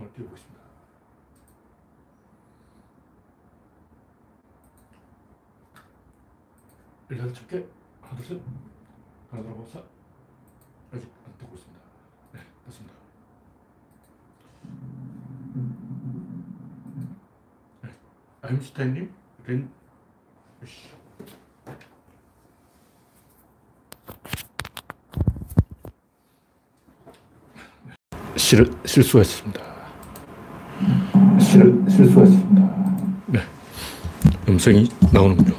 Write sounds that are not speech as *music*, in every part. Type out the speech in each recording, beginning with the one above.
영상을 띄워보겠습니다. 일단 게 하나, 둘, 셋. 하나, 둘, 셋. 아직 안 뜨고 있습니다. 네, 됐습니다. 네, 아임슈타인님, 렌, 실, 실수가 있습니다. 실, 실수가 있습니다. 네. 음성이 나오는군요.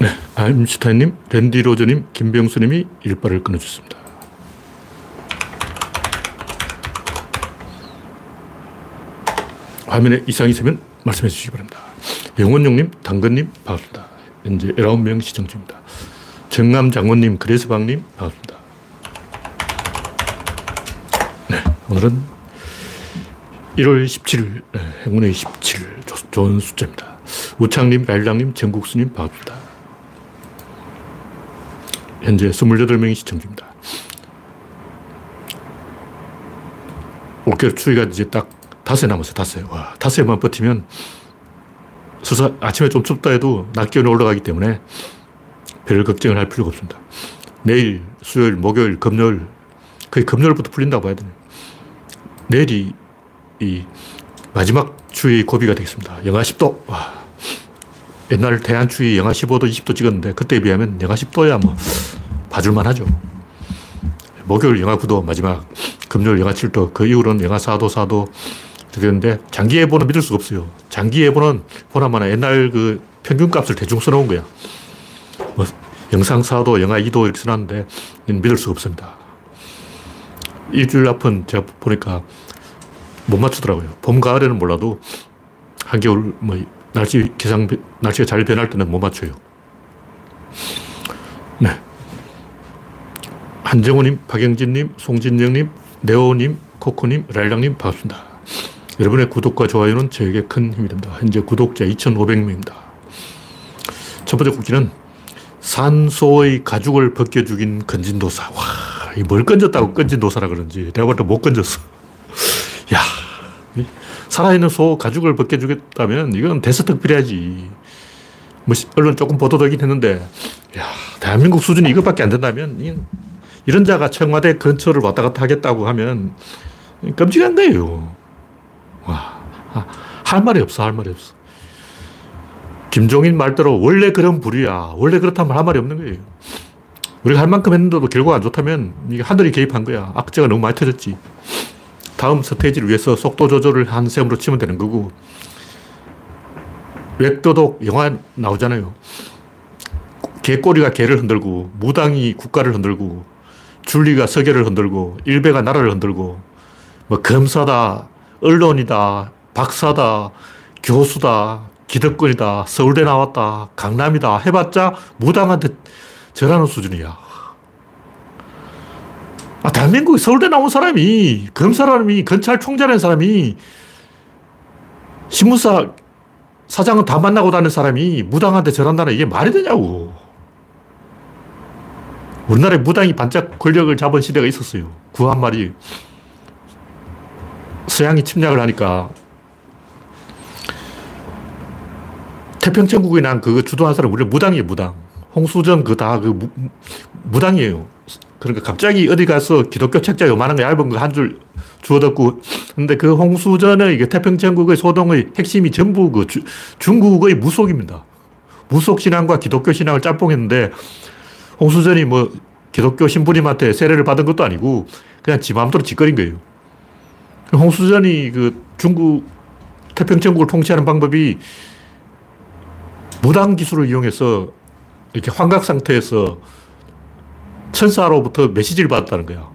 네. 아임슈타인님, 랜디 로저님, 김병수님이 일발을 끊어줬습니다. 화면에 이상이 있으면 말씀해 주시기 바랍니다. 영원용님, 당근님, 반갑습니다. 현재 19명 시청 중입니다. 정남 장모님, 그레스방님, 반갑습니다. 네, 오늘은 1월 17일, 네, 행운의 17, 조, 좋은 숫자입니다. 우창님, 라일랑님, 정국수님, 반갑습니다. 현재 28명이 시청 중입니다. 올겨울 추위가 이제 딱 닷새 남았어요, 닷새. 와, 닷새만 버티면 서서 아침에 좀 춥다 해도 낮 기온이 올라가기 때문에 별 걱정을 할 필요가 없습니다. 내일, 수요일, 목요일, 금요일, 거의 금요일부터 풀린다고 봐야 되네요. 내일이 이 마지막 추위 고비가 되겠습니다. 영하 10도. 와. 옛날 대한추위 영하 15도, 20도 찍었는데 그때에 비하면 영하 10도야 뭐 봐줄만 하죠. 목요일 영하 9도 마지막, 금요일 영하 7도, 그 이후로는 영하 4도, 4도 되는데 장기 예보는 믿을 수가 없어요. 장기 예보는 보나마나 옛날 그 평균값을 대충 써놓은 거야. 뭐 영상 4도, 영하 2도 이렇게 써놨는데 믿을 수가 없습니다. 일주일 앞은 제가 보니까 못 맞추더라고요. 봄, 가을에는 몰라도 한겨울 뭐 날씨 기상 날씨가 잘 변할 때는 못 맞춰요. 네. 한정우님, 박영진님, 송진영님, 네오님, 코코님, 라일랑님 반갑습니다. 여러분의 구독과 좋아요는 저에게 큰 힘이 됩니다. 현재 구독자 2,500명입니다. 첫 번째 국기는 산소의 가죽을 벗겨 죽인 건진도사. 와, 뭘 건졌다고 건진도사라 그런지 내가 볼 때 못 건졌어. *laughs* 야, 살아있는 소 가죽을 벗겨 주겠다면 이건 대서특필해야지. 뭐 언론 조금 보도되긴 했는데, 야, 대한민국 수준이 이것밖에 안 된다면 이런 자가 청와대 근처를 왔다 갔다 하겠다고 하면 끔찍한 거예요. 와, 할 말이 없어, 할 말이 없어. 김종인 말대로 원래 그런 부류야. 원래 그렇다면 할 말이 없는 거예요. 우리가 할 만큼 했는데도 결과가 안 좋다면 이게 하늘이 개입한 거야. 악재가 너무 많이 터졌지. 다음 스테이지를 위해서 속도 조절을 한 셈으로 치면 되는 거고. 웹도독 영화 나오잖아요. 개꼬리가 개를 흔들고, 무당이 국가를 흔들고, 줄리가 서계를 흔들고, 일베가 나라를 흔들고, 뭐 검사다, 언론이다, 박사다, 교수다, 기득권이다, 서울대 나왔다, 강남이다 해봤자 무당한테 절하는 수준이야. 아, 대한민국에 서울대 나온 사람이, 검사라니, 검찰총장이라는 사람이, 신문사 사장은 다 만나고 다니는 사람이 무당한테 절한다는 이게 말이 되냐고. 우리나라에 무당이 반짝 권력을 잡은 시대가 있었어요. 구한 말이 서양이 침략을 하니까 태평천국에 난 그거 주도한 사람 우리 무당이에요, 무당. 홍수정 그다그 무당이에요. 그러니까 갑자기 어디 가서 기독교 책자 요만한 거 얇은 거 한 줄 주워듣고 근데 그 홍수전의 이게 태평천국의 소동의 핵심이 전부 그 주, 중국의 무속입니다. 무속 신앙과 기독교 신앙을 짬뽕했는데 홍수전이 뭐 기독교 신부님한테 세례를 받은 것도 아니고 그냥 지 마음대로 짓거린 거예요. 홍수전이 그 중국 태평천국을 통치하는 방법이 무당 기술을 이용해서 이렇게 환각 상태에서 천사로부터 메시지를 받았다는 거야.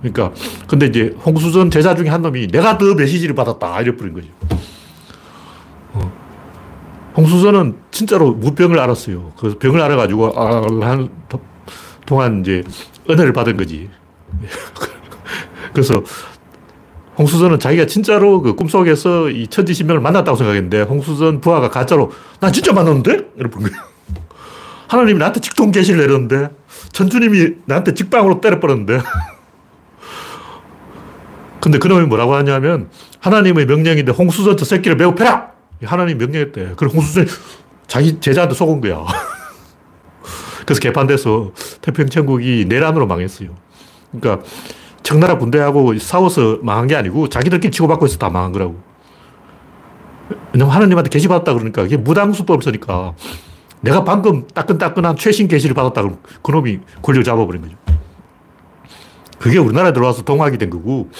그러니까, 근데 이제 홍수전 제자 중에 한 놈이 내가 더 메시지를 받았다. 이래버린 거죠. 어. 홍수전은 진짜로 무병을 알았어요. 그래서 병을 알아가지고, 아, 한 동안 이제 은혜를 받은 거지. *laughs* 그래서 홍수전은 자기가 진짜로 그 꿈속에서 이 천지신명을 만났다고 생각했는데 홍수전 부하가 가짜로 나 진짜 만났는데? 이러는 거야. 하나님이 나한테 직통 계시를 내렸는데 천주님이 나한테 직방으로 때려버렸는데 *laughs* 근데 그놈이 뭐라고 하냐면 하나님의 명령인데 홍수전 저 새끼를 매우 패라! 하나님 명령했대. 그럼 홍수전이 자기 제자한테 속은 거야. *laughs* 그래서 개판돼서 태평천국이 내란으로 망했어요. 그러니까 청나라 군대하고 싸워서 망한 게 아니고 자기들끼리 치고받고 있어 다 망한 거라고. 왜냐면 하나님한테 계시 받았다 그러니까 이게 무당수법을 쓰니까 내가 방금 따끈따끈한 최신 계시를 받았다 그러면 그놈이 권력을 잡아버린 거죠. 그게 우리나라에 들어와서 동학이 된 거고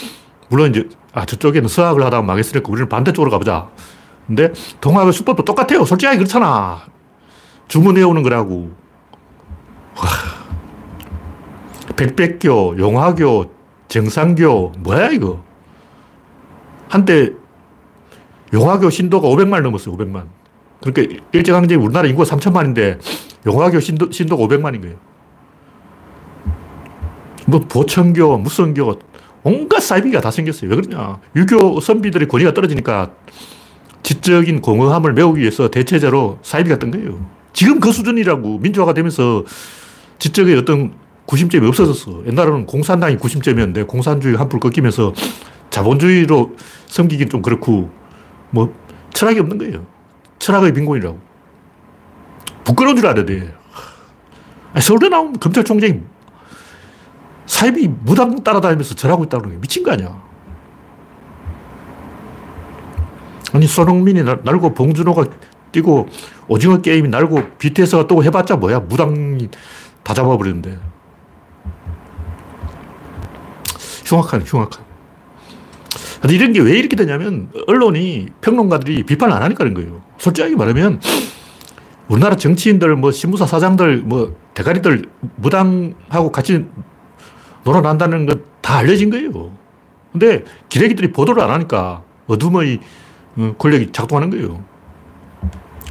물론 이제 아 저쪽에는 서학을 하다가 망했으니까 우리는 반대쪽으로 가보자. 근데 동학의 수법도 똑같아요. 솔직하게 그렇잖아. 주문해 오는 거라고. 와. 백백교, 용화교, 정상교, 뭐야 이거. 한때 용화교 신도가 500만 넘었어요. 500만. 그러니까 일제강점기 우리나라 인구가 3천만인데 용화교 신도, 신도가 500만인 거예요. 뭐 보천교, 무성교, 온갖 사이비가 다 생겼어요. 왜 그러냐. 유교 선비들의 권위가 떨어지니까 지적인 공허함을 메우기 위해서 대체제로 사이비가 뜬 거예요. 지금 그 수준이라고 민주화가 되면서 지적의 어떤 구심점이 없어졌어. 옛날에는 공산당이 구심점이었는데 공산주의 한풀 꺾이면서 자본주의로 섬기긴 좀 그렇고 뭐 철학이 없는 거예요. 철학의 빈곤이라고. 부끄러운 줄 알아야 돼. 서울대 나온 검찰총장이 사입이 무당 따라다니면서 절하고 있다는 게 미친 거 아니야. 아니, 손흥민이 날고 봉준호가 뛰고 오징어 게임이 날고 BTS가 또 해봤자 뭐야. 무당이 다 잡아버리는데. 흉악한, 흉악한. 이런 게 왜 이렇게 되냐면 언론이 평론가들이 비판을 안 하니까 그런 거예요. 솔직하게 말하면 우리나라 정치인들, 뭐 신무사 사장들, 뭐 대가리들 무당하고 같이 놀아난다는 건 다 알려진 거예요. 근데 기레기들이 보도를 안 하니까 어둠의 어, 권력이 작동하는 거예요.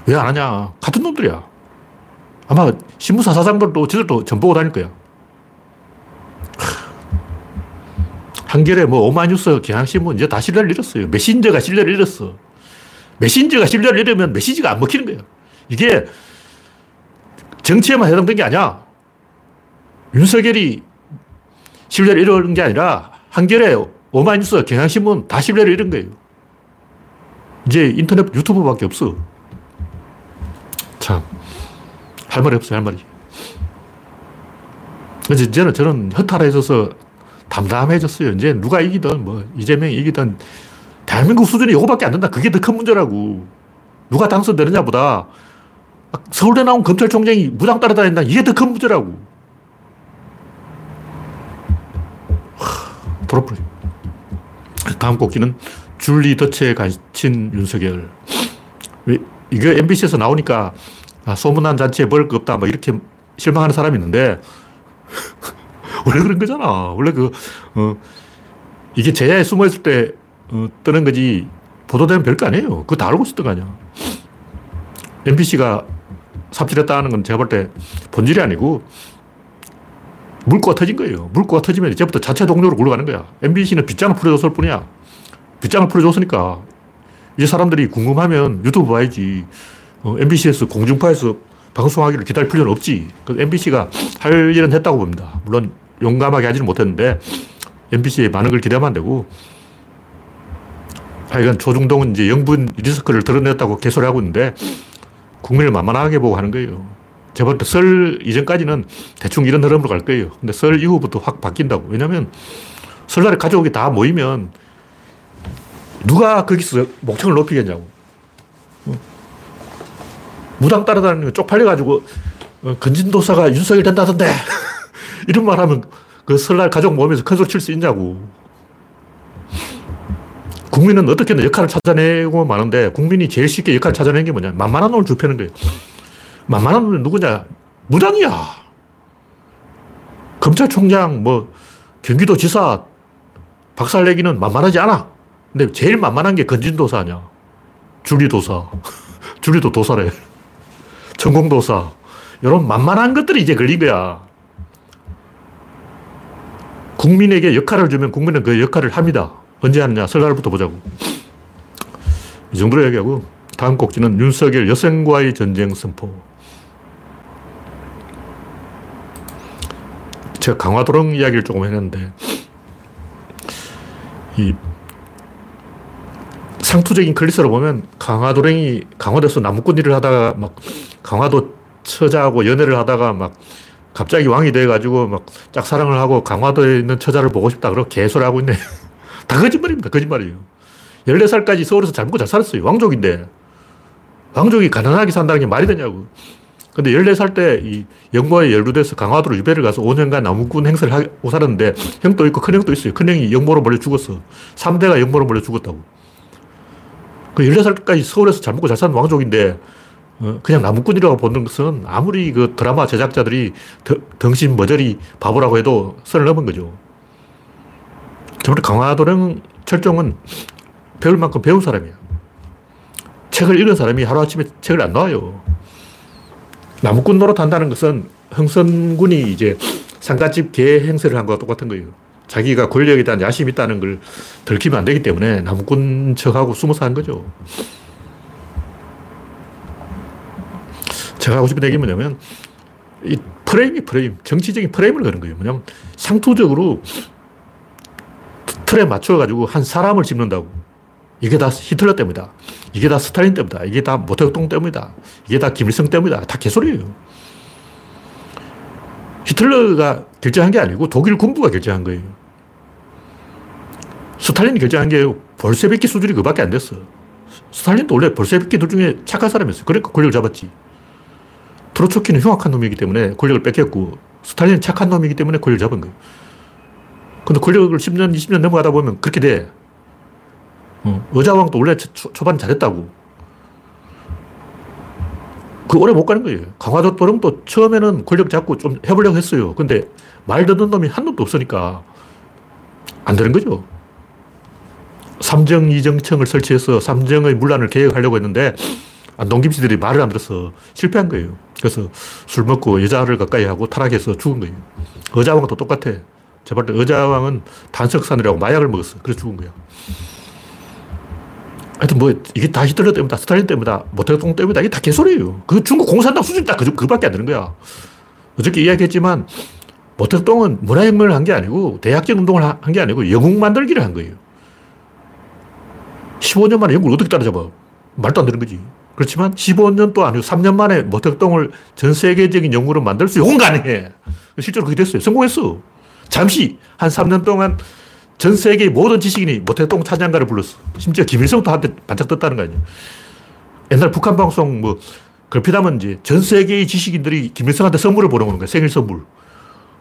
왜 안 하냐? 같은 놈들이야. 아마 신무사 사장들도 저들도 전보고 다닐 거야. 한겨레 뭐 오마이뉴스, 경향신문 이제 다 신뢰를 잃었어요. 메신저가 신뢰를 잃었어. 메신저가 신뢰를 잃으면 메시지가 안 먹히는 거예요. 이게 정치에만 해당된 게 아니야. 윤석열이 신뢰를 잃은 게 아니라 한겨레, 오마이뉴스, 경향신문 다 신뢰를 잃은 거예요. 이제 인터넷 유튜브밖에 없어. 참. 할 말이 없어요, 할 말이. 이제는 저는 허탈해져서 담담해졌어요. 이제 누가 이기든, 뭐, 이재명이 이기든, 대한민국 수준이 이거밖에 안 된다. 그게 더 큰 문제라고. 누가 당선되느냐 보다 서울대 나온 검찰총장이 무당 따라다닌다. 이게 더 큰 문제라고. 돌아버려. 다음 곡기는 줄리 덫에 갇힌 윤석열. 이게 MBC에서 나오니까 아, 소문난 잔치에 먹을 거 없다. 뭐 이렇게 실망하는 사람이 있는데 원래 그런 거잖아. 원래 그, 어, 이게 제야에 숨어 있을 때 어, 뜨는 거지 보도되면 별거 아니에요. 그거 다 알고 있었던 거 아니야. MBC가 삽질했다는 건 제가 볼 때 본질이 아니고 물꼬가 터진 거예요. 물꼬가 터지면 이제부터 자체 동력으로 굴러가는 거야. MBC는 빗장을 풀어줬을 뿐이야. 빗장을 풀어줬으니까 이제 사람들이 궁금하면 유튜브 봐야지. 어, MBC에서 공중파에서 방송하기를 기다릴 필요는 없지. 그 MBC가 할 일은 했다고 봅니다. 물론 용감하게 하지는 못했는데 MBC에 많은 걸 기대하면 안 되고 하여간 조중동은 이제 영분 리스크를 드러냈다고 개소리 하고 있는데 국민을 만만하게 보고 하는 거예요. 제가 설 이전까지는 대충 이런 흐름으로 갈 거예요. 근데 설 이후부터 확 바뀐다고. 왜냐면 설날에 가족이 다 모이면 누가 거기서 목청을 높이겠냐고. 어? 무당 따라다니는 쪽팔려가지고 어, 건진도사가 윤석열 된다던데 이런 말 하면 그 설날 가족 모임에서 큰 소리 칠 수 있냐고. 국민은 어떻게든 역할을 찾아내고 마는데 국민이 제일 쉽게 역할을 찾아내는 게 뭐냐. 만만한 놈을 좁혀는 거예요. 만만한 놈은 누구냐? 무당이야. 검찰총장, 뭐, 경기도 지사, 박살내기는 만만하지 않아. 근데 제일 만만한 게 건진도사 아니야. 주리도사. *laughs* 주리도 도사래. *laughs* 전공도사. 이런 만만한 것들이 이제 걸린 거야. 국민에게 역할을 주면 국민은 그 역할을 합니다. 언제 하느냐? 설날부터 보자고. 이 정도로 얘기하고, 다음 꼭지는 윤석열 여성과의 전쟁 선포. 제가 강화도령 이야기를 조금 했는데, 이 상투적인 클리스를 보면 강화도령이 강화도에서 나무꾼 일을 하다가 막 강화도 처자하고 연애를 하다가 막 갑자기 왕이 돼가지고 막 짝사랑을 하고 강화도에 있는 처자를 보고 싶다 그러고 개소리 하고 있네. *laughs* 다 거짓말입니다. 거짓말이에요. 14살까지 서울에서 잘 먹고 잘 살았어요. 왕족인데. 왕족이 가난하게 산다는 게 말이 되냐고. 근데 14살 때 이 영모에 연루돼서 강화도로 유배를 가서 5년간 나무꾼 행세를 하고 살았는데 형도 있고 큰형도 있어요. 큰형이 영모로 몰려 죽었어. 3대가 영모로 몰려 죽었다고. 그 14살까지 서울에서 잘 먹고 잘 사는 왕족인데 어, 그냥 나무꾼이라고 보는 것은 아무리 그 드라마 제작자들이 덩신 머저리 바보라고 해도 선을 넘은 거죠. 저번에 강화도령 철종은 배울 만큼 배운 사람이야. 책을 읽은 사람이 하루아침에 책을 안 놔요. 나무꾼 노릇 한다는 것은 흥선군이 이제 상가집 개 행세를 한 거와 똑같은 거예요. 자기가 권력에 대한 야심이 있다는 걸 들키면 안 되기 때문에 나무꾼 척하고 숨어서 한 거죠. 제가 하고 싶은 얘기 뭐냐면, 이 프레임이 프레임, 정치적인 프레임을 거는 거예요. 뭐냐면, 상투적으로 틀에 맞춰가지고 한 사람을 집는다고. 이게 다 히틀러 때문이다. 이게 다 스탈린 때문이다. 이게 다 모택동 때문이다. 이게 다 김일성 때문이다. 다 개소리예요. 히틀러가 결정한 게 아니고 독일 군부가 결정한 거예요. 스탈린이 결정한 게 볼세비키 수준이 그밖에 안 됐어. 스탈린도 원래 볼세비키들 중에 착한 사람이었어. 그러니까 권력을 잡았지. 트로초키는 흉악한 놈이기 때문에 권력을 뺏겼고 스탈린은 착한 놈이기 때문에 권력을 잡은 거예요. 근데 권력을 10년, 20년 넘어가다 보면 그렇게 돼. 어, 의자왕도 원래 초, 초반 잘했다고. 그 오래 못 가는 거예요. 강화도 도령도 처음에는 권력 잡고 좀 해보려고 했어요. 근데 말 듣는 놈이 한 놈도 없으니까 안 되는 거죠. 삼정 이정청을 설치해서 삼정의 문란을 개혁하려고 했는데 안동김씨들이 말을 안 들어서 실패한 거예요. 그래서 술 먹고 여자를 가까이 하고 타락해서 죽은 거예요. 의자왕도 똑같아. 제발 의자왕은 단석산이라고 마약을 먹었어. 그래서 죽은 거야. 하여튼 뭐 이게 다 히틀러 때문이다. 스탈린 때문이다. 모태동 때문이다. 이게 다 개소리예요. 그 중국 공산당 수준이 딱 그, 그밖에 안 되는 거야. 어저께 이야기했지만 모택동은 문화혁명을 한 게 아니고 대학적 운동을 한 게 아니고 영웅 만들기를 한 거예요. 15년 만에 영국을 어떻게 따라잡아? 말도 안 되는 거지. 그렇지만 15년 또 아니고 3년 만에 모택동을 전 세계적인 영웅으로 만들 수 있고 가능해. 실제로 그게 됐어요. 성공했어. 잠시 한 3년 동안 전 세계 모든 지식인이 모택동 찬양가를 불렀어. 심지어 김일성도 한테 반짝 떴다는 거 아니에요. 옛날 북한 방송 뭐 걸핏하면 이제 전 세계의 지식인들이 김일성한테 선물을 보내오는 거야. 생일 선물.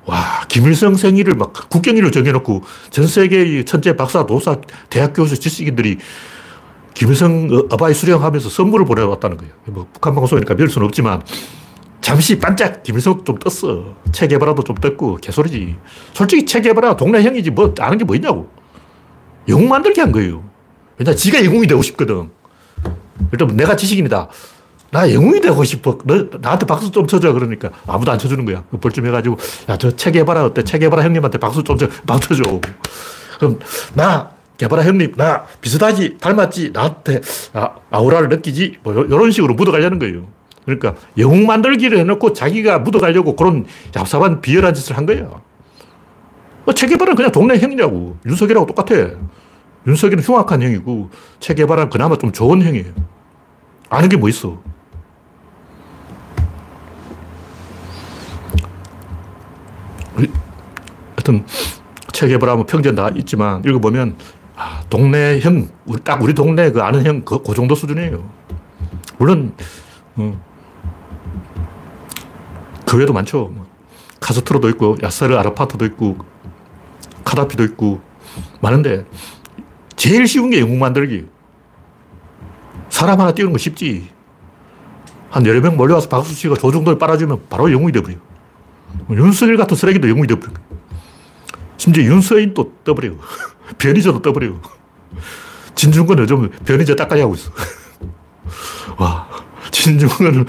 와, 김일성 생일을 막 국경일을 정해놓고 전 세계의 천재 박사, 도사, 대학 교수, 지식인들이 김일성 어, 어바이 수령하면서 선물을 보내왔다는 거예요. 뭐 북한 방송이니까 믿을 수는 없지만 잠시 반짝 김일성 좀 떴어. 체계바라도 좀 떴고 개소리지. 솔직히 체계바라 동네 형이지 뭐 아는 게 뭐 있냐고. 영웅 만들게 한 거예요. 왜냐 지가 영웅이 되고 싶거든. 일단 내가 지식인이다. 나 영웅이 되고 싶어. 너, 나한테 박수 좀 쳐줘. 그러니까 아무도 안 쳐주는 거야. 벌점 해가지고, 야, 저 체계바라 어때? 체계바라 형님한테 박수 좀 쳐, 박수 쳐. 그럼, 나, 개바라 형님, 나 비슷하지? 닮았지? 나한테 아, 아우라를 느끼지? 뭐, 이런 식으로 묻어가려는 거예요. 그러니까 영웅 만들기를 해놓고 자기가 묻어가려고 그런 얍삽한 비열한 짓을 한 거예요. 뭐 체계바라는 그냥 동네 형이냐고. 윤석이라고 똑같아. 윤석이는 흉악한 형이고, 체계바라는 그나마 좀 좋은 형이에요. 아는 게 뭐 있어. 하여튼 체계바라 뭐 평전 다 있지만 읽어보면 아, 동네 형, 딱 우리 동네 그 아는 형, 그, 그 정도 수준이에요. 물론, 어, 그 외에도 많죠. 뭐 카스트로도 있고, 야사르 아라파트도 있고, 카다피도 있고, 많은데, 제일 쉬운 게 영웅 만들기. 사람 하나 띄우는 거 쉽지. 한 여러 명 몰려와서 박수 치고 조중동에 빨아주면 바로 영웅이 돼버려. 윤석열 같은 쓰레기도 영웅이 돼버려. 심지어 윤서인도 떠버려. *laughs* 변희재도 떠버려. 진중권 요즘 변희재 딱까지 하고 있어. *laughs* 와, 진중권은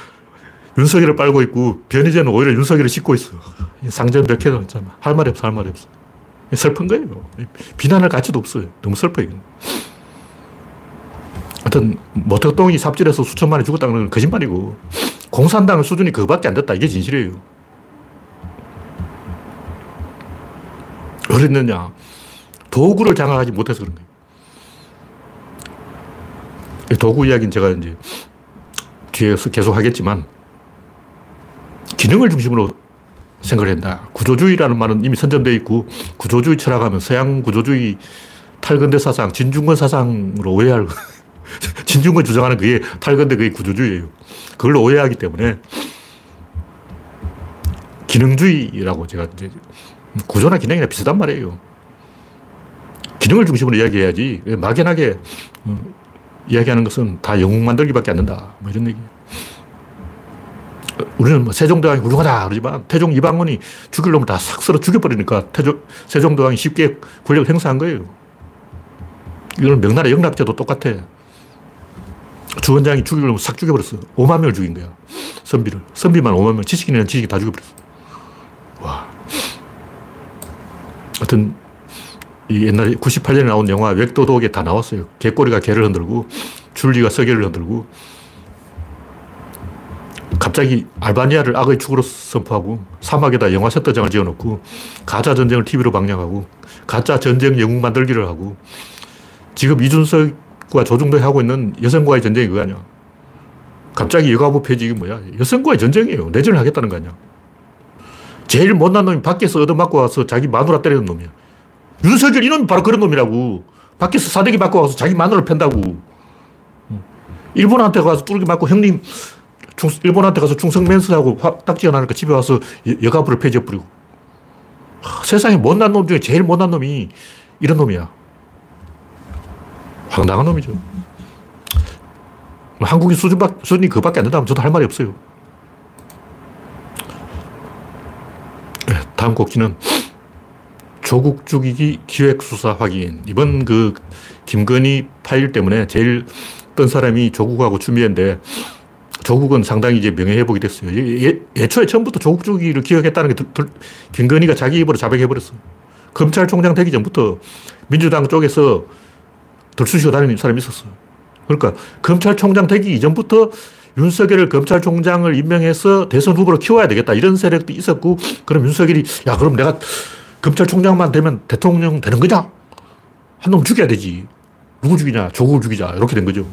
*laughs* 윤석열을 빨고 있고 변희재는 오히려 윤석열을 씻고 있어. 상전벽해도 할 말이 없어, 할 말이 없어. 슬픈 거예요. 비난할 가치도 없어요. 너무 슬퍼요. 하여튼 모택동이 삽질해서 수천만이 죽었다는 건 거짓말이고 공산당 수준이 그거밖에 안 됐다. 이게 진실이에요. 왜 그랬느냐. 도구를 장악하지 못해서 그런 거예요. 도구 이야기는 제가 이제 뒤에서 계속 하겠지만 기능을 중심으로 생각을 한다. 구조주의라는 말은 이미 선점되어 있고 구조주의 철학하면 서양 구조주의 탈근대 사상, 진중권 사상으로 오해할 *laughs* 진중권 주장하는 그게 탈근대 그게 구조주의예요. 그걸 오해하기 때문에 기능주의라고 제가 이제 구조나 기능이나 비슷한 말이에요. 기능을 중심으로 이야기해야지 막연하게 어, 이야기하는 것은 다 영웅 만들기밖에 안 된다. 뭐 이런 얘기. 우리는 뭐 세종대왕이 훌륭하다 그러지만 태종 이방원이 죽일 놈을 다싹 썰어 죽여버리니까 태종, 세종대왕이 쉽게 권력을 행사한 거예요. 이거는 명나라 영락제도 똑같아. 주원장이 죽일 놈을 싹 죽여버렸어. 5만 명을 죽인 거야. 선비를. 선비만 5만 명, 지식인이나 지식이 다 죽여버렸어. 와. 하여튼, 이 옛날에 98년에 나온 영화 웩도독에 다 나왔어요. 개꼬리가 개를 흔들고, 줄리가 서개를 흔들고, 갑자기 알바니아를 악의 축으로 선포하고, 사막에다 영화 세트장을 지어놓고, 가짜 전쟁을 TV로 방영하고, 가짜 전쟁 영웅 만들기를 하고, 지금 이준석과 조중동이 하고 있는 여성과의 전쟁이 그거 아니야. 갑자기 여가부 폐지 이게 뭐야. 여성과의 전쟁이에요. 내전을 하겠다는 거 아니야. 제일 못난 놈이 밖에서 얻어맞고 와서 자기 마누라 때리는 놈이야. 윤석열 이놈이 바로 그런 놈이라고. 밖에서 사대기 맞고 와서 자기 마누라 팬다고. 일본한테 가서 뚜르기 맞고 형님, 중, 일본한테 가서 충성 멘스하고 딱지가 나니까 집에 와서 여, 가부를 폐지해버리고. 세상에 못난 놈 중에 제일 못난 놈이 이런 놈이야. 황당한 놈이죠. 한국인 수준 수준이 그밖에 안 된다면 저도 할 말이 없어요. 네, 다음 곡지는 조국 죽이기 기획수사 확인. 이번 그 김건희 파일 때문에 제일 뜬 사람이 조국하고 추미애인데 조국은 상당히 이제 명예회복이 됐어요. 예, 예 초에 처음부터 조국 죽이기를 기획했다는 게 김건희가 자기 입으로 자백해버렸어. 검찰총장 되기 전부터 민주당 쪽에서 들쑤시고 다니는 사람이 있었어. 그러니까 검찰총장 되기 이전부터 윤석열을 검찰총장을 임명해서 대선 후보로 키워야 되겠다. 이런 세력도 있었고, 그럼 윤석열이, 야, 그럼 내가 검찰총장만 되면 대통령 되는 거냐? 한 놈 죽여야 되지. 누구 죽이냐? 조국을 죽이자. 이렇게 된 거죠.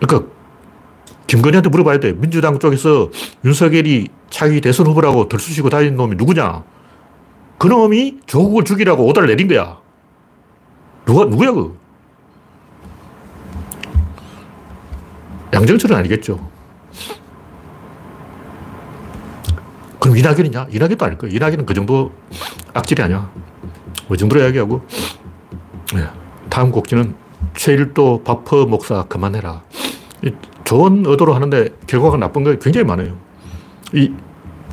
그러니까, 김건희한테 물어봐야 돼. 민주당 쪽에서 윤석열이 차기 대선 후보라고 들쑤시고 다니는 놈이 누구냐? 그 놈이 조국을 죽이라고 오다를 내린 거야. 누가, 누구야, 그? 양정철은 아니겠죠. 그럼 이낙연이냐? 이낙연도 아닐 거야. 이낙연은 그 정도 악질이 아니야. 그 정도로 이야기하고. 네. 다음 곡지는 최일도 바퍼 목사 그만해라. 좋은 의도로 하는데 결과가 나쁜 게 굉장히 많아요. 이,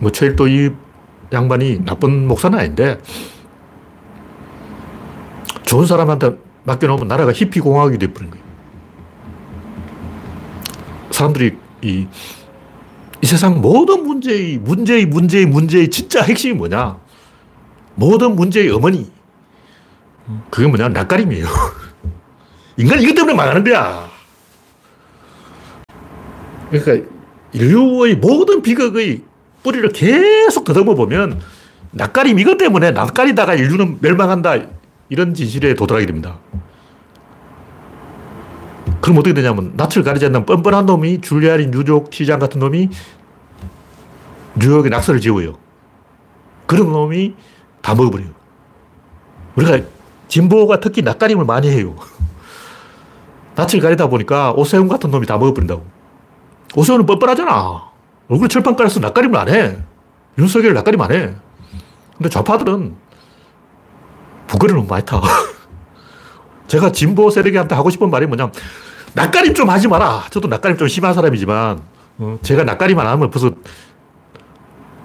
뭐, 최일도 이 양반이 나쁜 목사는 아닌데 좋은 사람한테 맡겨놓으면 나라가 히피 공화국이 돼버린 거예요. 사람들이 이, 이 세상 모든 문제의, 문제의, 문제의, 문제의 진짜 핵심이 뭐냐? 모든 문제의 어머니. 그게 뭐냐? 낯가림이에요. *laughs* 인간 이것 때문에 망하는 거야. 그러니까 인류의 모든 비극의 뿌리를 계속 더듬어 보면 낯가림 이것 때문에 낯가리다가 인류는 멸망한다. 이런 진실에 도달하게 됩니다. 그럼 어떻게 되냐면 낯을 가리지 않는 뻔뻔한 놈이 줄리아리 뉴욕 시장 같은 놈이 뉴욕에 낙서를 지어요. 그런 놈이 다 먹어버려요. 우리가 진보가 특히 낯가림을 많이 해요. *laughs* 낯을 가리다 보니까 오세훈 같은 놈이 다 먹어버린다고. 오세훈은 뻔뻔하잖아. 얼굴에 철판 깔아서 낯가림을 안 해. 윤석열 낯가림 안 해. 근데 좌파들은 너무 많이 타. 제가 진보 세력한테 하고 싶은 말이 뭐냐면, 낯가림 좀 하지 마라. 저도 낯가림 좀 심한 사람이지만, 어, 제가 낯가림 안 하면 벌써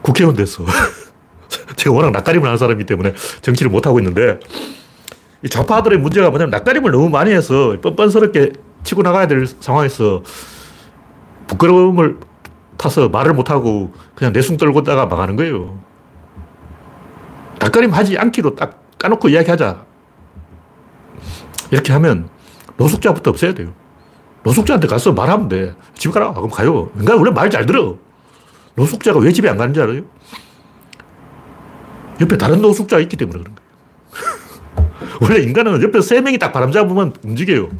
국회의원 됐어. *laughs* 제가 워낙 낯가림을 하는 사람이기 때문에 정치를 못하고 있는데, 이 좌파들의 문제가 뭐냐면, 낯가림을 너무 많이 해서 뻔뻔스럽게 치고 나가야 될 상황에서 부끄러움을 타서 말을 못하고 그냥 내숭 떨고 다가 망하는 거예요. 낯가림 하지 않기로 딱 까놓고 이야기하자. 이렇게 하면 노숙자부터 없애야 돼요. 노숙자한테 가서 말하면 돼. 집에 가라. 그럼 가요. 인간 원래 말 잘 들어. 노숙자가 왜 집에 안 가는지 알아요? 옆에 다른 노숙자가 있기 때문에 그런 거예요. *laughs* 원래 인간은 옆에 세 명이 딱 바람 잡으면 움직여요.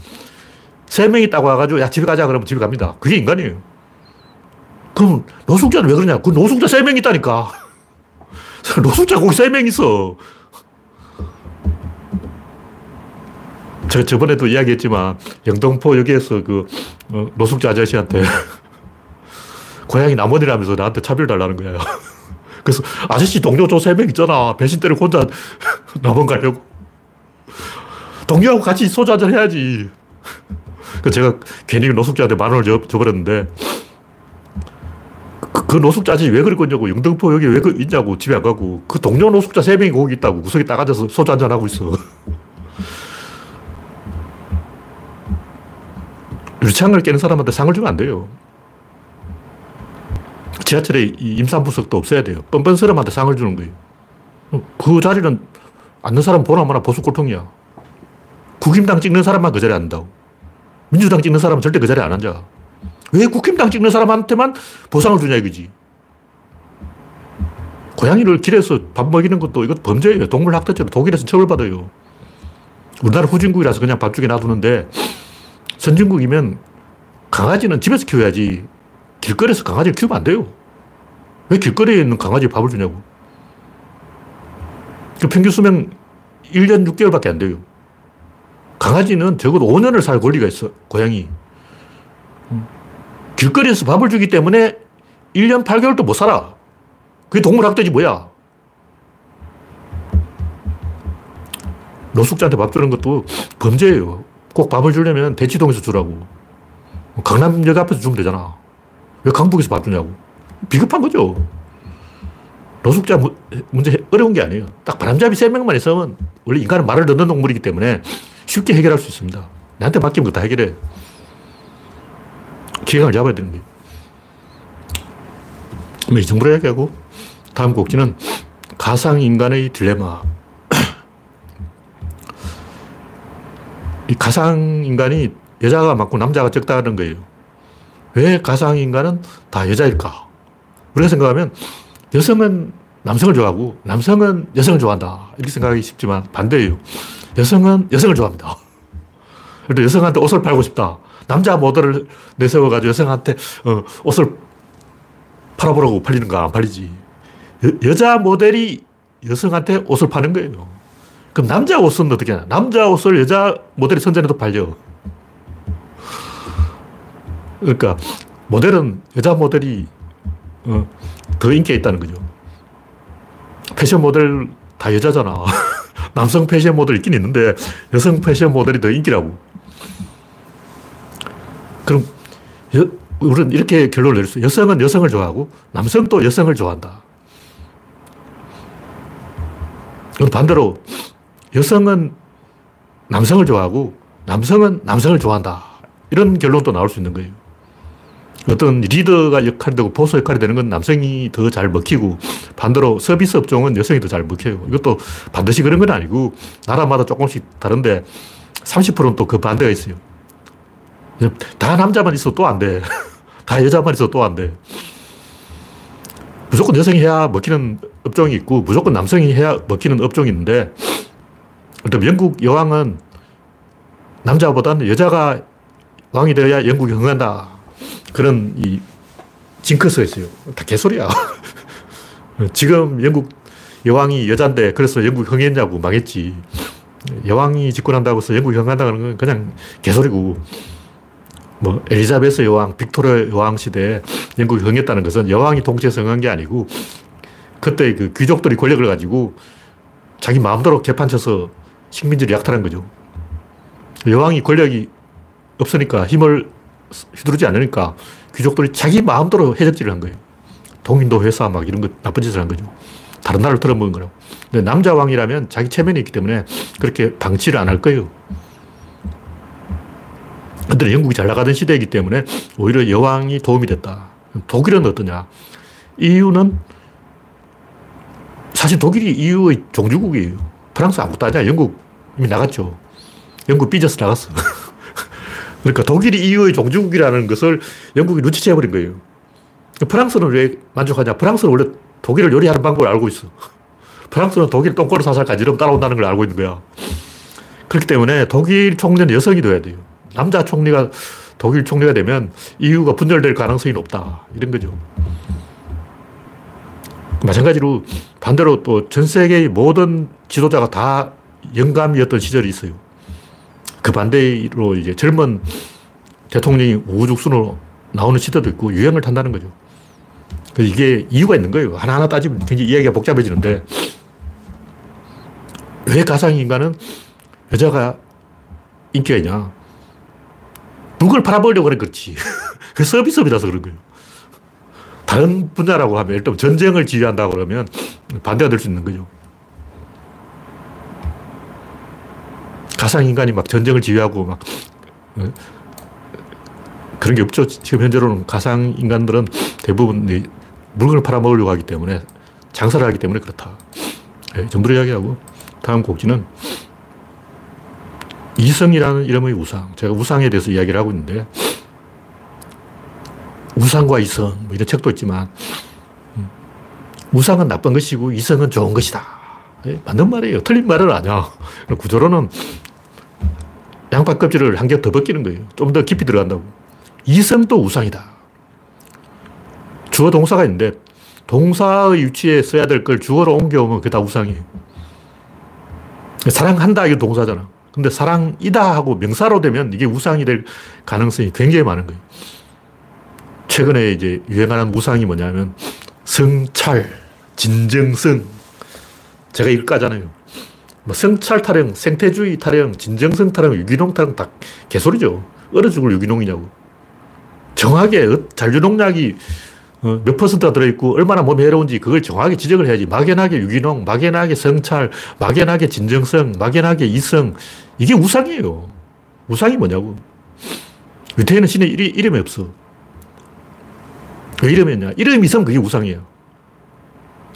세 명이 딱 와가지고 야 집에 가자 그러면 집에 갑니다. 그게 인간이에요. 그럼 노숙자는 왜 그러냐? 그 노숙자 세 명 있다니까. *laughs* 노숙자 거기 세 명 있어. 제가 저번에도 이야기했지만 영등포 여기에서 그 어, 노숙자 아저씨한테 *laughs* 고양이 남원이라면서 나한테 차별 달라는 거야. *laughs* 그래서 아저씨 동료 저 세 명 있잖아. 배신 때리고 혼자 *laughs* 남원 가려고. 동료하고 같이 소주 한잔 해야지. 그 제가 괜히 노숙자한테 만 원을 줘, 줘버렸는데 그, 그 노숙자 아저씨 왜 그럴 거냐고 영등포 여기 왜 그 있냐고 집에 안 가고 그 동료 노숙자 세 명이 거기 있다고 구석에 딱 앉아서 소주 한잔 하고 있어. 유리창을 깨는 사람한테 상을 주면 안 돼요. 지하철에 임산부석도 없어야 돼요. 뻔뻔 사람한테 상을 주는 거예요. 그 자리는 앉는 사람 보나 마나 보수골통이야. 국힘당 찍는 사람만 그 자리에 앉는다고. 민주당 찍는 사람은 절대 그 자리에 안 앉아. 왜 국힘당 찍는 사람한테만 보상을 주냐 이거지. 고양이를 길에서 밥 먹이는 것도 이것 범죄예요. 동물 학대죄로 독일에서 처벌받아요. 우리나라 후진국이라서 그냥 밥 주게 놔두는데 선진국이면 강아지는 집에서 키워야지 길거리에서 강아지를 키우면 안 돼요. 왜 길거리에 있는 강아지에 밥을 주냐고. 그 평균 수명 1년 6개월밖에 안 돼요. 강아지는 적어도 5년을 살 권리가 있어, 고양이. 길거리에서 밥을 주기 때문에 1년 8개월도 못 살아. 그게 동물학대지 뭐야. 노숙자한테 밥 주는 것도 범죄예요. 꼭 밥을 주려면 대치동에서 주라고. 강남역 앞에서 주면 되잖아. 왜 강북에서 밥 주냐고. 비겁한 거죠. 노숙자 문제 어려운 게 아니에요. 딱 바람잡이 세 명만 있으면 원래 인간은 말을 듣는 동물이기 때문에 쉽게 해결할 수 있습니다. 나한테 맡기면 다 해결해. 기강을 잡아야 되는 거예요. 이 정도로 얘기하고 다음 곡지는 가상인간의 딜레마. 이 가상인간이 여자가 많고 남자가 적다는 거예요. 왜 가상인간은 다 여자일까? 우리가 생각하면 여성은 남성을 좋아하고 남성은 여성을 좋아한다. 이렇게 생각하기 쉽지만 반대예요. 여성은 여성을 좋아합니다. *laughs* 여성한테 옷을 팔고 싶다. 남자 모델을 내세워가지고 여성한테 어, 옷을 팔아보라고 팔리는가? 안 팔리지. 여, 자 모델이 여성한테 옷을 파는 거예요. 그럼 남자 옷은 어떻게 하나? 남자 옷을 여자 모델이 선전해도 팔려. 그러니까 모델은 여자 모델이 어, 더 인기가 있다는 거죠. 패션 모델 다 여자잖아. *laughs* 남성 패션 모델 있긴 있는데 여성 패션 모델이 더 인기라고. 그럼 여, 우리는 이렇게 결론을 내릴 수 여성은 여성을 좋아하고 남성도 여성을 좋아한다. 반대로 여성은 남성을 좋아하고 남성은 남성을 좋아한다. 이런 결론도 나올 수 있는 거예요. 어떤 리더가 역할이 되고 보수 역할이 되는 건 남성이 더 잘 먹히고 반대로 서비스 업종은 여성이 더 잘 먹혀요. 이것도 반드시 그런 건 아니고 나라마다 조금씩 다른데 30%는 또 그 반대가 있어요. 다 남자만 있어도 또 안 돼. *laughs* 다 여자만 있어도 또 안 돼. 무조건 여성이 해야 먹히는 업종이 있고 무조건 남성이 해야 먹히는 업종이 있는데 그럼 영국 여왕은 남자보다는 여자가 왕이 되어야 영국이 흥한다. 그런 이 징크스가 있어요. 다 개소리야. *laughs* 지금 영국 여왕이 여잔데 그래서 영국 흥했냐고 망했지. 여왕이 집권한다고 해서 영국이 흥한다는 건 그냥 개소리고 뭐 엘리자베스 여왕, 빅토르 여왕 시대에 영국이 흥했다는 것은 여왕이 통치해서 흥한 게 아니고 그때 그 귀족들이 권력을 가지고 자기 마음대로 개판 쳐서 식민지를 약탈한 거죠. 여왕이 권력이 없으니까 힘을 휘두르지 않으니까 귀족들이 자기 마음대로 해적질을 한 거예요. 동인도 회사 막 이런 거 나쁜 짓을 한 거죠. 다른 나라를 털어먹은 거라고. 근데 남자 왕이라면 자기 체면이 있기 때문에 그렇게 방치를 안 할 거예요. 근데 영국이 잘 나가던 시대이기 때문에 오히려 여왕이 도움이 됐다. 독일은 어떠냐? 이유는 사실 독일이 EU의 종주국이에요. 프랑스 아무것도 아니야. 영국 이미 나갔죠. 영국 삐져서 나갔어. *laughs* 그러니까 독일이 EU의 종주국이라는 것을 영국이 눈치채버린 거예요. 프랑스는 왜 만족하냐? 프랑스는 원래 독일을 요리하는 방법을 알고 있어. *laughs* 프랑스는 독일 똥꼬를 사살 간지럼 따라온다는 걸 알고 있는 거야. 그렇기 때문에 독일 총리는 여성이 돼야 돼요. 남자 총리가 독일 총리가 되면 EU가 분열될 가능성이 높다. 이런 거죠. 마찬가지로 반대로 또 전 세계의 모든 지도자가 다 영감이었던 시절이 있어요. 그 반대로 이제 젊은 대통령이 우후죽순으로 나오는 시대도 있고 유행을 탄다는 거죠. 이게 이유가 있는 거예요. 하나하나 따지면 굉장히 이야기가 복잡해지는데 왜 가상인간은 여자가 인기가 있냐? 누굴 팔아보려고 그래 그렇지. *laughs* 그 서비스업이라서 그런 거예요. 다른 분야라고 하면 일단 전쟁을 지휘한다고 그러면 반대가 될 수 있는 거죠. 가상인간이 막 전쟁을 지휘하고 막 어? 그런 게 없죠. 지금 현재로는 가상인간들은 대부분 물건을 팔아먹으려고 하기 때문에 장사를 하기 때문에 그렇다. 네, 전부를 이야기하고 다음 곡지는 이성이라는 이름의 우상. 제가 우상에 대해서 이야기를 하고 있는데 우상과 이성 뭐 이런 책도 있지만 음, 우상은 나쁜 것이고 이성은 좋은 것이다. 네, 맞는 말이에요. 틀린 말은 아니야. *laughs* 구조로는 양파 껍질을 한 개 더 벗기는 거예요. 좀 더 깊이 들어간다고. 이성도 우상이다. 주어 동사가 있는데 동사의 위치에 써야 될 걸 주어로 옮겨오면 그게 다 우상이에요. 사랑한다 이게 동사잖아. 근데 사랑이다 하고 명사로 되면 이게 우상이 될 가능성이 굉장히 많은 거예요. 최근에 이제 유행하는 우상이 뭐냐면 성찰, 진정성. 제가 이까잖아요. 뭐 성찰 타령, 생태주의 타령, 진정성 타령, 유기농 타령 다 개소리죠. 얼어 죽을 유기농이냐고. 정확하게 잔류농약이 어, 몇 퍼센트가 들어있고 얼마나 몸에 해로운지 그걸 정확하게 지적을 해야지. 막연하게 유기농, 막연하게 성찰, 막연하게 진정성, 막연하게 이성. 이게 우상이에요. 우상이 뭐냐고. 유태인은 신의 이리, 이름이 없어. 왜 이름이 있냐? 이름이 있으면 그게 우상이에요.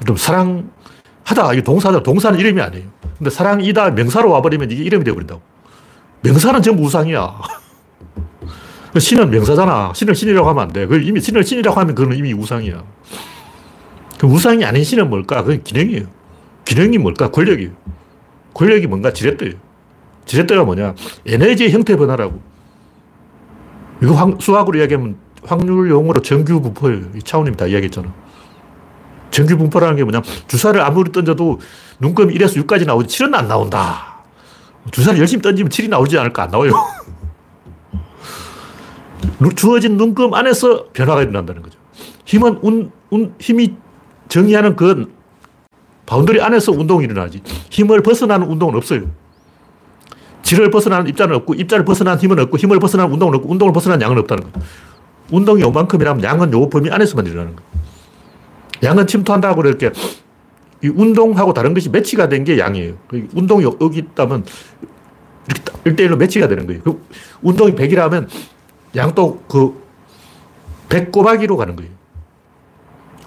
좀 사랑하다. 이게 동사죠. 동사는 이름이 아니에요. 근데 사랑이다 명사로 와버리면 이게 이름이 되어버린다고. 명사는 전부 우상이야. 그 *laughs* 신은 명사잖아. 신을 신이라고 하면 안 돼. 그 이미 신을 신이라고 하면 그건 이미 우상이야. 그 우상이 아닌 신은 뭘까? 그건 기능이에요. 기능이 뭘까? 권력이에요. 권력이 뭔가 지렛대예요. 지렛대가 뭐냐? 에너지의 형태 변화라고. 이거 황, 수학으로 이야기하면 확률 용어로 정규 분포예요. 이 차원님 다 이야기했잖아. 정규 분포라는 게 뭐냐? 주사를 아무리 던져도 눈금 1에서 6까지 나오지 7은 안 나온다. 주사를 열심히 던지면 7이 나오지 않을까? 안 나와요. *laughs* 주어진 눈금 안에서 변화가 일어난다는 거죠. 힘은 운, 운, 힘이 정의하는 그 바운더리 안에서 운동이 일어나지. 힘을 벗어나는 운동은 없어요. 질을 벗어나는 입자는 없고, 입자를 벗어나는 힘은 없고, 힘을 벗어나는 운동은 없고, 운동을 벗어나는 양은 없다는 거예요. 운동이 요만큼이라면 양은 요 범위 안에서만 일어나는 거예요. 양은 침투한다고 이렇게 이 운동하고 다른 것이 매치가 된 게 양이에요. 그 운동이 여기 있다면 이렇게 1대1로 매치가 되는 거예요. 그 운동이 100이라면 양도 그 100 꼬박이로 가는 거예요.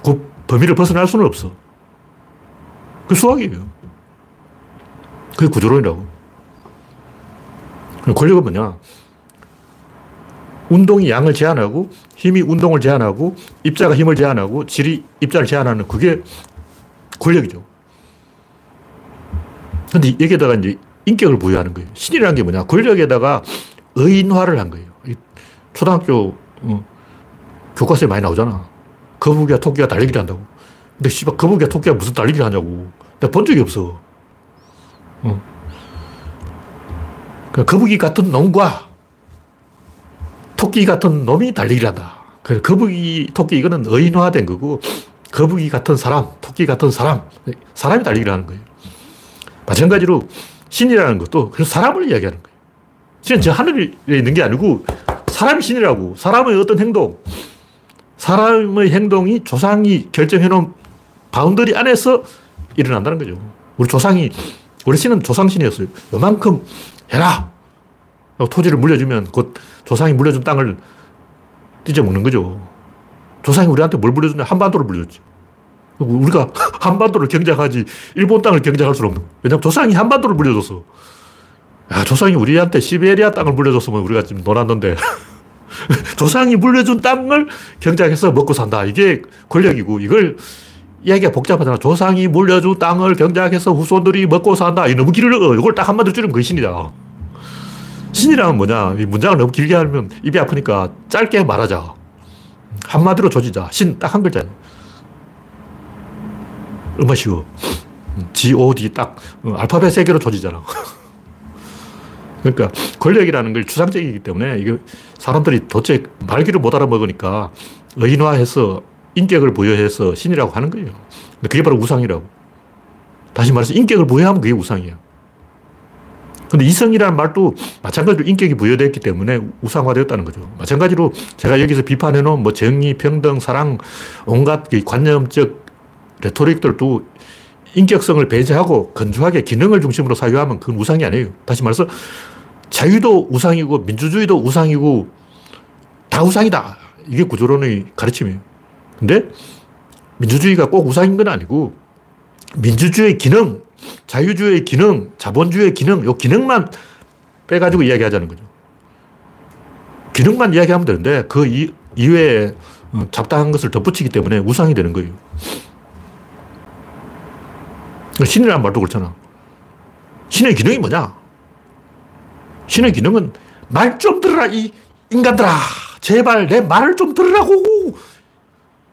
그 범위를 벗어날 수는 없어. 그 수학이에요. 그게 구조론이라고. 권력은 뭐냐? 운동이 양을 제한하고 힘이 운동을 제한하고 입자가 힘을 제한하고 질이 입자를 제한하는 그게 권력이죠. 근데 여기에다가 이제 인격을 부여하는 거예요. 신이라는 게 뭐냐? 권력에다가 의인화를 한 거예요. 초등학교 어, 교과서에 많이 나오잖아. 거북이와 토끼가 달리기를 한다고. 근데 씨발 거북이와 토끼가 무슨 달리기를 하냐고. 내가 본 적이 없어. 어. 그 거북이 같은 놈과 토끼 같은 놈이 달리기를 한다. 그 거북이, 토끼 이거는 의인화된 거고 거북이 같은 사람, 토끼 같은 사람, 사람이 달리기를 하는 거예요. 마찬가지로 신이라는 것도 그래서 사람을 이야기하는 거예요. 신은 저 하늘에 있는 게 아니고 사람이 신이라고. 사람의 어떤 행동, 사람의 행동이 조상이 결정해 놓은 boundary 안에서 일어난다는 거죠. 우리 조상이, 우리 신은 조상신이었어요. 요만큼 해라! 토지를 물려주면 곧 조상이 물려준 땅을 찢어먹는 거죠. 조상이 우리한테 뭘 물려주냐? 한반도를 물려줬지. 우리가 *laughs* 한반도를 경작하지 일본 땅을 경작할 수는 없는 왜냐면 조상이 한반도를 물려줬어. 야, 조상이 우리한테 시베리아 땅을 물려줬으면 우리가 지금 놀았는데 *laughs* 조상이 물려준 땅을 경작해서 먹고 산다. 이게 권력이고 이걸 이야기가 복잡하잖아. 조상이 물려준 땅을 경작해서 후손들이 먹고 산다. 이 너무 길어. 이걸 딱 한마디로 줄이면 그게 신이다. 신이란 뭐냐. 이 문장을 너무 길게 하면 입이 아프니까 짧게 말하자. 한마디로 조지자. 신 딱 한 글자야. 얼마 쉬워. G-O-D 딱 어, 알파벳 세 개로 조지잖아. *laughs* 그러니까 권력이라는 걸 추상적이기 때문에 이게 사람들이 도대체 말귀를 못 알아먹으니까 의인화해서 인격을 부여해서 신이라고 하는 거예요. 그게 바로 우상이라고. 다시 말해서 인격을 부여하면 그게 우상이야. 근데 이성이라는 말도 마찬가지로 인격이 부여됐기 때문에 우상화되었다는 거죠. 마찬가지로 제가 여기서 비판해 놓은 뭐 정의, 평등, 사랑, 온갖 관념적 레토릭들도 인격성을 배제하고 건조하게 기능을 중심으로 사유하면 그건 우상이 아니에요. 다시 말해서 자유도 우상이고 민주주의도 우상이고 다 우상이다. 이게 구조론의 가르침이에요. 근데 민주주의가 꼭 우상인 건 아니고 민주주의 기능, 자유주의 기능, 자본주의 기능, 요 기능만 빼가지고 이야기하자는 거죠. 기능만 이야기하면 되는데 그 이외에 어, 잡다한 것을 덧붙이기 때문에 우상이 되는 거예요. 신이라는 말도 그렇잖아. 신의 기능이 뭐냐? 신의 기능은 말 좀 들어라, 이 인간들아. 제발 내 말을 좀 들으라고.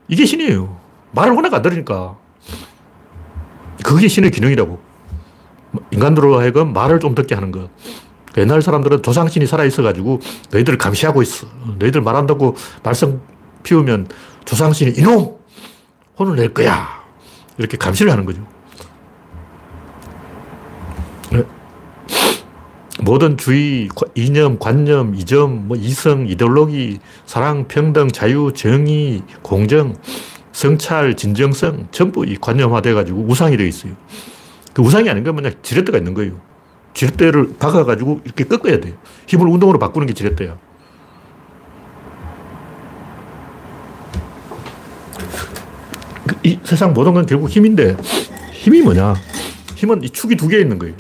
이게 신이에요. 말을 워낙 안 들으니까. 그게 신의 기능이라고. 인간들로 하여금 말을 좀 듣게 하는 것. 옛날 사람들은 조상신이 살아있어가지고 너희들을 감시하고 있어. 너희들 말한다고 말썽 피우면 조상신이 이놈! 혼을 낼 거야. 이렇게 감시를 하는 거죠. 모든 주의, 이념, 관념, 이점, 뭐 이성, 이데올로기, 사랑, 평등, 자유, 정의, 공정, 성찰, 진정성 전부 이 관념화돼가지고 우상이 되어 있어요. 그 우상이 아닌 건 뭐냐 지렛대가 있는 거예요. 지렛대를 박아가지고 이렇게 꺾어야 돼요. 힘을 운동으로 바꾸는 게 지렛대야. 그이 세상 모든 건 결국 힘인데 힘이 뭐냐? 힘은 이 축이 두 개 있는 거예요.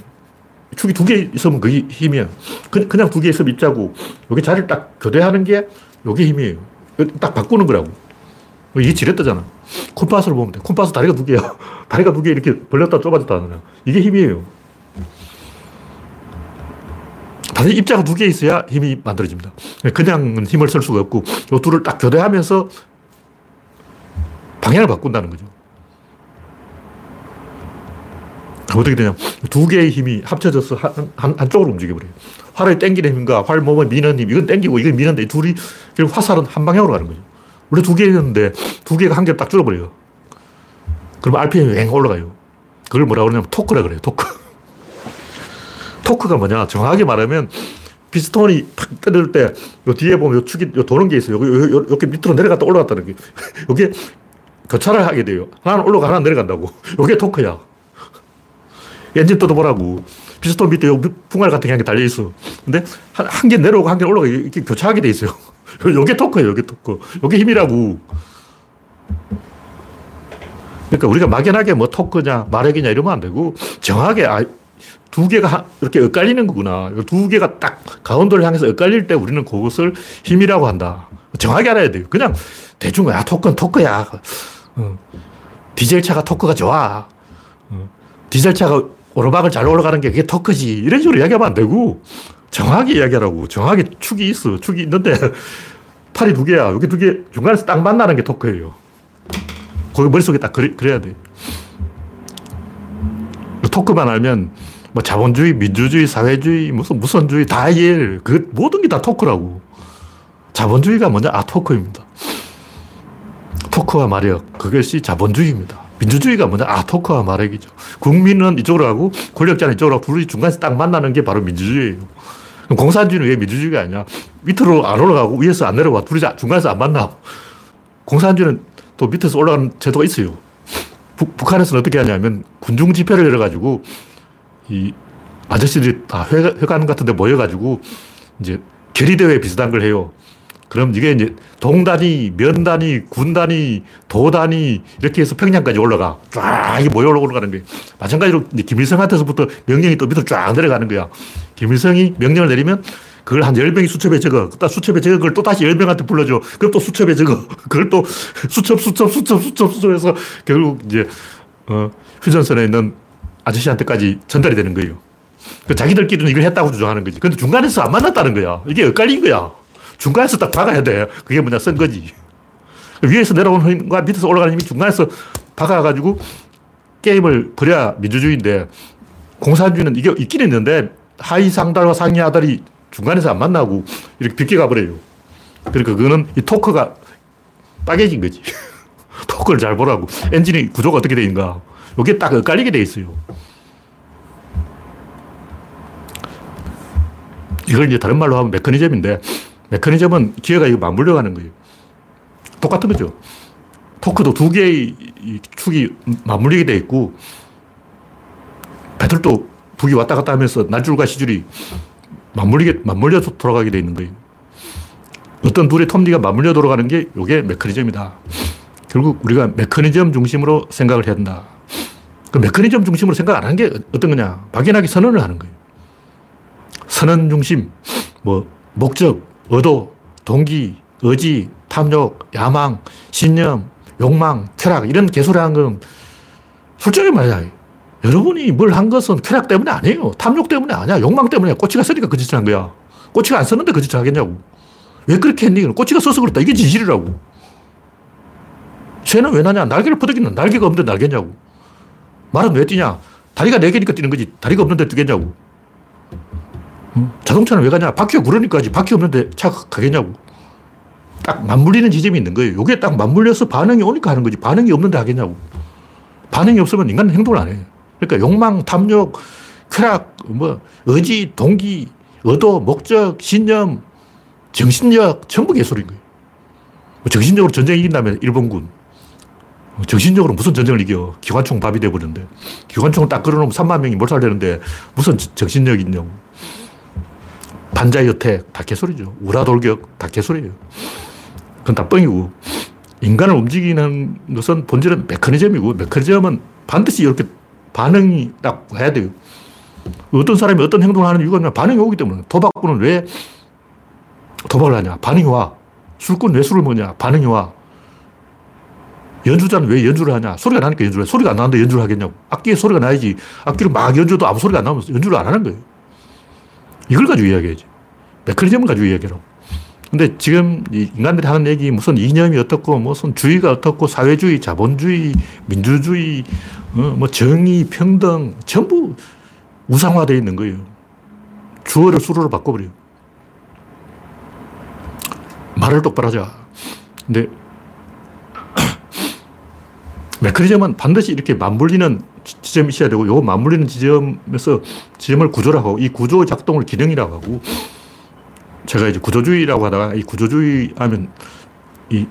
축이 두 개 있으면 그게 힘이야. 그, 그냥 두 개 있으면 입자고, 여기 자리를 딱 교대하는 게 이게 힘이에요. 딱 바꾸는 거라고. 이게 지렛대잖아. 콤파스를 보면 돼. 콤파스 다리가 두 개야. *laughs* 다리가 두 개 이렇게 벌렸다 좁아졌다 하는 이게 힘이에요. 다시 입자가 두 개 있어야 힘이 만들어집니다. 그냥 힘을 쓸 수가 없고, 이 둘을 딱 교대하면서 방향을 바꾼다는 거죠. 어떻게 되냐. 두 개의 힘이 합쳐져서 한, 한, 한쪽으로 움직여버려요. 활을 땡기는 힘과 활 몸을 미는 힘, 이건 땡기고 이건 미는데 둘이 결국 화살은 한 방향으로 가는 거죠. 원래 두 개였는데 두 개가 한 개로 딱 줄어버려요. 그럼 RPM이 왱 올라가요. 그걸 뭐라고 그러냐면 토크라 그래요, 토크. *laughs* 토크가 뭐냐. 정확하게 말하면 피스톤이 탁 때릴 때, 요 뒤에 보면 요 축이, 요 도는 게 있어요. 요, 요, 렇게 밑으로 내려갔다 올라갔다는 게. *laughs* 요게 교차를 하게 돼요. 하나는 올라가, 하나는 내려간다고. *laughs* 요게 토크야. 엔진 뜯어보라고. 피스톤 밑에 풍알 같은 게 한 개 달려있어. 근데 한 개 내려오고 한 개 올라가 이렇게 교차하게 돼 있어요. 요게 토크예요, 요게 토크. 요게 힘이라고. 그러니까 우리가 막연하게 뭐 토크냐, 마력이냐 이러면 안 되고 정확하게 아, 두 개가 이렇게 엇갈리는 거구나. 두 개가 딱 가운데를 향해서 엇갈릴 때 우리는 그것을 힘이라고 한다. 정확히 알아야 돼요. 그냥 대충, 야, 토크는 토크야. 어. 디젤 차가 토크가 좋아. 어. 디젤 차가 오르막을 잘 올라가는 게 그게 토크지. 이런 식으로 이야기하면 안 되고, 정확히 이야기하라고. 정확히 축이 있어. 축이 있는데, *laughs* 팔이 두 개야. 여기 두 개, 중간에서 딱 만나는 게 토크예요. 거기 머릿속에 딱 그래, 그래야 돼. 토크만 알면, 뭐 자본주의, 민주주의, 사회주의, 무슨 무선주의 다 이해. 그 모든 게 다 토크라고. 자본주의가 뭐냐? 아, 토크입니다. 토크와 마력. 그것이 자본주의입니다. 민주주의가 뭐냐? 아, 토크와 마력이죠. 국민은 이쪽으로 가고 권력자는 이쪽으로 가고 둘이 중간에서 딱 만나는 게 바로 민주주의예요. 공산주의는 왜 민주주의가 아니냐? 밑으로 안 올라가고 위에서 안 내려와. 둘이 중간에서 안 만나. 공산주의는 또 밑에서 올라가는 제도가 있어요. 북, 북한에서는 어떻게 하냐면 군중 집회를 열어가지고 이 아저씨들이 다 회, 회관 같은 데 모여가지고 이제 결의대회 비슷한 걸 해요. 그럼 이게 이제 동단위, 면단위, 군단위, 도단위 이렇게 해서 평양까지 올라가. 쫙 모여 올라가는 거예요. 마찬가지로 김일성한테서부터 명령이 또 밑으로 쫙 내려가는 거야. 김일성이 명령을 내리면 그걸 한 10명이 수첩에 적어. 또 수첩에 적어. 그걸 또 다시 10명한테 불러줘. 그걸 또 수첩에 적어. 그걸 또 수첩, 수첩, 수첩, 수첩, 수첩 해서 결국 이제, 어, 휴전선에 있는 아저씨한테까지 전달이 되는 거예요. 그 자기들끼리는 이걸 했다고 주장하는 거지. 근데 중간에서 안 만났다는 거야. 이게 엇갈린 거야. 중간에서 딱 박아야 돼. 그게 뭐냐, 쓴 거지. 위에서 내려오는 힘과 밑에서 올라가는 힘이 중간에서 박아가지고 게임을 버려야 민주주의인데 공산주의는 이게 있긴 있는데 하위 상달과 상위 하달이 중간에서 안 만나고 이렇게 비껴가 버려요. 그러니까 그거는 이 토크가 빠개진 거지. *laughs* 토크를 잘 보라고. 엔진이 구조가 어떻게 되는가. 이게 딱 엇갈리게 돼 있어요. 이걸 이제 다른 말로 하면 메커니즘인데, 메커니즘은 기회가 이거 맞물려 가는 거예요. 똑같은 거죠. 토크도 두 개의 축이 맞물리게 돼 있고, 배틀도 두 개 왔다 갔다 하면서 날줄과 시줄이 맞물리게, 맞물려서 돌아가게 돼 있는 거예요. 어떤 둘의 톱니가 맞물려 돌아가는 게 이게 메커니즘이다. 결국 우리가 메커니즘 중심으로 생각을 해야 된다. 그 메커니즘 중심으로 생각 안 하는 게 어떤 거냐. 막연하게 선언을 하는 거예요. 선언 중심, 뭐, 목적, 의도, 동기, 의지, 탐욕, 야망, 신념, 욕망, 쾌락, 이런 개소리 하는 건 솔직히 말이야. 여러분이 뭘 한 것은 쾌락 때문에 아니에요. 탐욕 때문에 아니야. 욕망 때문에 꼬치가 쓰니까 그 짓을 한 거야. 꼬치가 안 썼는데 그 짓을 하겠냐고. 왜 그렇게 했니? 꼬치가 써서 그렇다. 이게 진실이라고. 새는 왜 나냐? 날개를 퍼득이는 날개가 없는데 날개냐고. 말은 왜 뛰냐? 다리가 네 개니까 뛰는 거지. 다리가 없는데 뛰겠냐고. 응? 자동차는 왜 가냐? 바퀴가 구르니까지. 바퀴 없는데 차 가겠냐고. 딱 맞물리는 지점이 있는 거예요. 이게 딱 맞물려서 반응이 오니까 하는 거지. 반응이 없는데 하겠냐고. 반응이 없으면 인간은 행동을 안 해. 그러니까 욕망, 탐욕, 쾌락, 뭐, 의지, 동기, 의도, 목적, 신념, 정신력, 전부 개소리인 거예요. 뭐 정신적으로 전쟁 이긴다면 일본군. 정신적으로 무슨 전쟁을 이겨. 기관총 밥이 돼버렸는데. 기관총을 딱 끌어놓으면 3만 명이 몰살되는데 무슨 정신력이 있냐고. 반자의 여택, 다 개소리죠. 우라돌격, 다 개소리예요. 그건 다 뻥이고. 인간을 움직이는 것은 본질은 메커니즘이고, 메커니즘은 반드시 이렇게 반응이 딱 해야 돼요. 어떤 사람이 어떤 행동을 하는 이유가 반응이 오기 때문에. 도박꾼은 왜 도박을 하냐? 반응이 와. 술꾼 왜 술을 먹냐? 반응이 와. 연주자는 왜 연주를 하냐? 소리가 나니까 연주를 해. 소리가 안 나는데 연주를 하겠냐고. 악기에 소리가 나야지. 악기를 막 연주도 아무 소리가 안 나면 연주를 안 하는 거예요. 이걸 가지고 이야기해야지. 메커니즘을 가지고 이야기하라고. 근데 지금 인간들이 하는 얘기 무슨 이념이 어떻고 무슨 주의가 어떻고 사회주의, 자본주의, 민주주의, 어, 뭐 정의, 평등 전부 우상화되어 있는 거예요. 주어를 수로로 바꿔버려요. 말을 똑바로 하자. 근데 *coughs* 메커니즘은 반드시 이렇게 맞물리는 지점이 있어야 되고, 요 맞물리는 지점에서 지점을 구조라고 이 구조 작동을 기능이라고 하고, 제가 이제 구조주의라고 하다가 이 구조주의 하면 이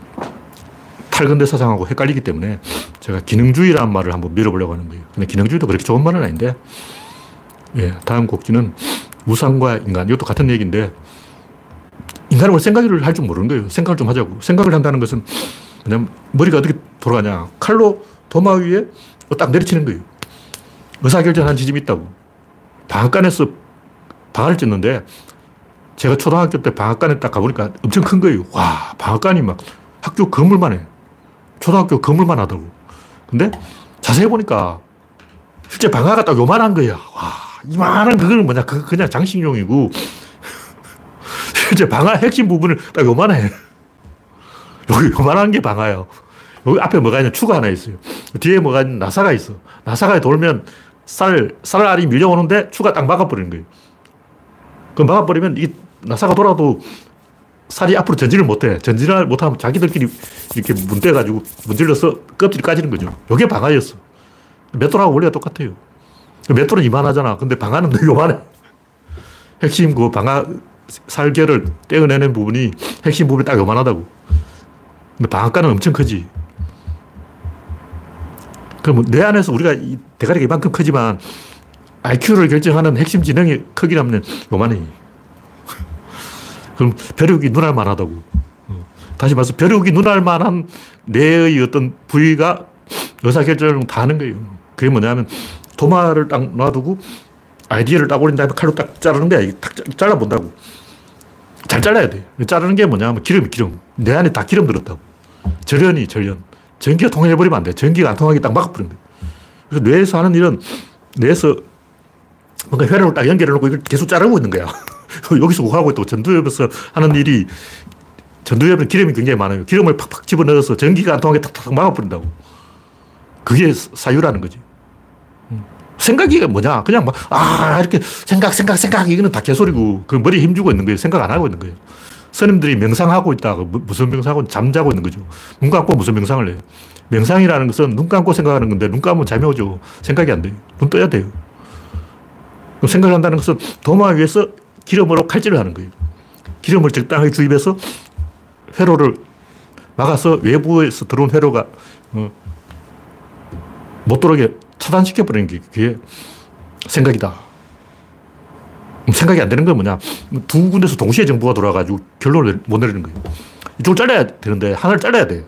탈근대 사상하고 헷갈리기 때문에 제가 기능주의라는 말을 한번 밀어보려고 하는 거예요. 근데 기능주의도 그렇게 좋은 말은 아닌데, 예, 다음 곡지는 우상과 인간. 이것도 같은 얘기인데, 인간은 왜 생각을 할 줄 모르는 거예요. 생각을 좀 하자고. 생각을 한다는 것은 그냥 머리가 어떻게 돌아가냐. 칼로 도마 위에 딱 내리치는 거예요. 의사결정하는 지점이 있다고. 방앗간에서 방아를 찢는데 제가 초등학교 때 방앗간에 딱 가보니까 엄청 큰 거예요. 와, 방앗간이 막 학교 건물만 해. 초등학교 건물만 하다고. 근데 자세히 보니까 실제 방아가 딱 요만한 거야. 와, 이만한 그거는 뭐냐. 그 그냥 장식용이고 *laughs* 실제 방아 핵심 부분을 딱 요만해. 여기 요만한 게 방아예요. 여기 앞에 뭐가 있냐? 추가 하나 있어요. 뒤에 뭐가 있냐? 나사가 있어. 나사가 돌면 쌀, 쌀알이 밀려오는데 추가 딱 막아버리는 거예요. 그 막아버리면 이 나사가 돌아도 살이 앞으로 전진을 못해. 전진을 못하면 자기들끼리 이렇게 문대가지고 문질러서 껍질이 까지는 거죠. 이게 방아였어. 맷돌하고 원리가 똑같아요. 맷돌은 이만하잖아. 근데 방아는 요만해. 핵심 그 방아 살결을 떼어내는 부분이 핵심 부분이 딱 요만하다고. 근데 방앗간은 엄청 크지. 그럼 뇌 안에서 우리가 이 대가리가 이만큼 크지만 IQ를 결정하는 핵심 지능의 크기라면 요만해. 그럼 벼룩이 눈알 만하다고. 어. 다시 말해서 벼룩이 눈알 만한 뇌의 어떤 부위가 의사결정을 다 하는 거예요. 그게 뭐냐면 도마를 딱 놔두고 아이디어를 딱 올린 다음에 칼로 딱 자르는 거야. 딱 잘라본다고. 잘 잘라야 돼. 자르는 게 뭐냐면 기름이 기름. 내 안에 다 기름 들었다고. 절연이 절연. 전기가 통해버리면 안 돼. 전기가 안 통하게 딱 막아버리면 돼. 그래서 뇌에서 하는 일은 뇌에서 뭔가 회로를 딱 연결해놓고 이걸 계속 자르고 있는 거야. *laughs* 여기서 하고 있다고. 전두엽에서 하는 일이 전두엽은 기름이 굉장히 많아요. 기름을 팍팍 집어넣어서 전기가 안 통하게 탁탁 막아버린다고. 그게 사유라는 거지. 음. 생각이 뭐냐? 그냥 막, 아, 이렇게 생각, 생각, 생각. 이거는 다 개소리고, 그 머리에 힘주고 있는 거예요. 생각 안 하고 있는 거예요. 스님들이 명상하고 있다. 무슨 명상하고 잠자고 있는 거죠. 눈 감고 무슨 명상을 해요. 명상이라는 것은 눈 감고 생각하는 건데, 눈 감으면 잠이 오죠. 생각이 안 돼요. 눈 떠야 돼요. 생각을 한다는 것은 도마 위에서 기름으로 칼질을 하는 거예요. 기름을 적당하게 주입해서 회로를 막아서 외부에서 들어온 회로가 어, 못 들어오게 차단시켜버리는 게 그게 생각이다. 생각이 안 되는 건 뭐냐. 두 군데서 동시에 정보가 돌아가지고 결론을 못 내리는 거예요. 이쪽을 잘라야 되는데 하나를 잘라야 돼요.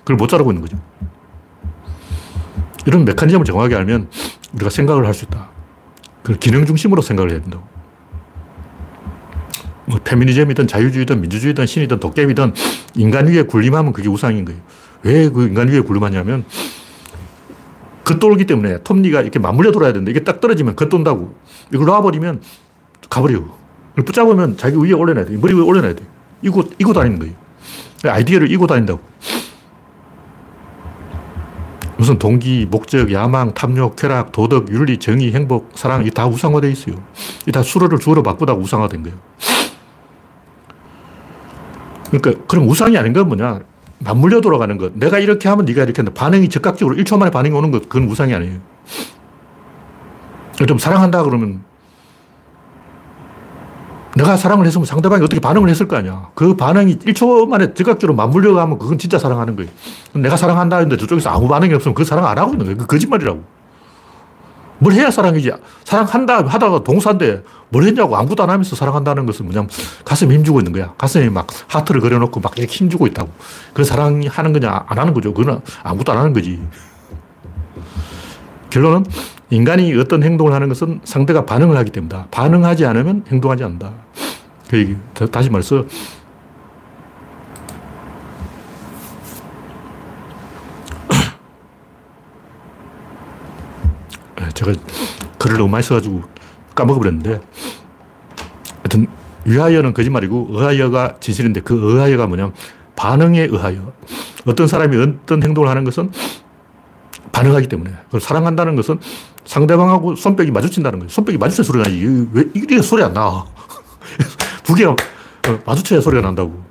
그걸 못 자르고 있는 거죠. 이런 메커니즘을 정확하게 알면 우리가 생각을 할 수 있다. 그 기능 중심으로 생각을 해야 된다고. 뭐 페미니즘이든 자유주의든 민주주의든 신이든 도깨비든 인간 위에 군림하면 그게 우상인 거예요. 왜 그 인간 위에 군림하냐면 겉돌기 때문에 톱니가 이렇게 맞물려 돌아야 되는데 이게 딱 떨어지면 겉돈다고. 이걸 놔버리면 가버려. 붙잡으면 자기 위에 올려놔야 돼. 머리 위에 올려놔야 돼. 이고, 이고 다니는 거예요. 아이디어를 이고 다닌다고. 무슨 동기, 목적, 야망, 탐욕, 쾌락, 도덕, 윤리, 정의, 행복, 사랑, 이게 다 우상화되어 있어요. 이게 다 수로를 주어로 바꾸다가 우상화된 거예요. 그러니까, 그럼 우상이 아닌 건 뭐냐? 맞물려 돌아가는 것. 내가 이렇게 하면 네가 이렇게 한다. 반응이 즉각적으로 1초 만에 반응이 오는 것. 그건 우상이 아니에요. 좀 사랑한다 그러면 내가 사랑을 했으면 상대방이 어떻게 반응을 했을 거 아니야. 그 반응이 1초 만에 즉각적으로 맞물려 가면 그건 진짜 사랑하는 거예요. 내가 사랑한다 했는데 저쪽에서 아무 반응이 없으면 그 사랑 안 하고 있는 거예요. 그 거짓말이라고. 뭘 해야 사랑이지? 사랑한다 하다가 동사인데 뭘 했냐고 아무것도 안 하면서 사랑한다는 것은 뭐냐면 가슴에 힘주고 있는 거야. 가슴에 막 하트를 그려놓고 막 이렇게 힘주고 있다고. 그 사랑하는 거냐? 안 하는 거죠. 그건 아무것도 안 하는 거지. 결론은 인간이 어떤 행동을 하는 것은 상대가 반응을 하기 때문이다. 반응하지 않으면 행동하지 않는다. 그 얘기. 다시 말해서 제가 글을 너무 많이 써가지고 까먹어버렸는데 하여튼 위하여는 거짓말이고 의하여가 진실인데 그 의하여가 뭐냐면 반응에 의하여 어떤 사람이 어떤 행동을 하는 것은 반응하기 때문에 사랑한다는 것은 상대방하고 손뼉이 마주친다는 거예요. 손뼉이 마주쳐야 소리가 나지. 왜 이게 소리 안 나? *laughs* 두 개가 어, 마주쳐야 소리가 난다고.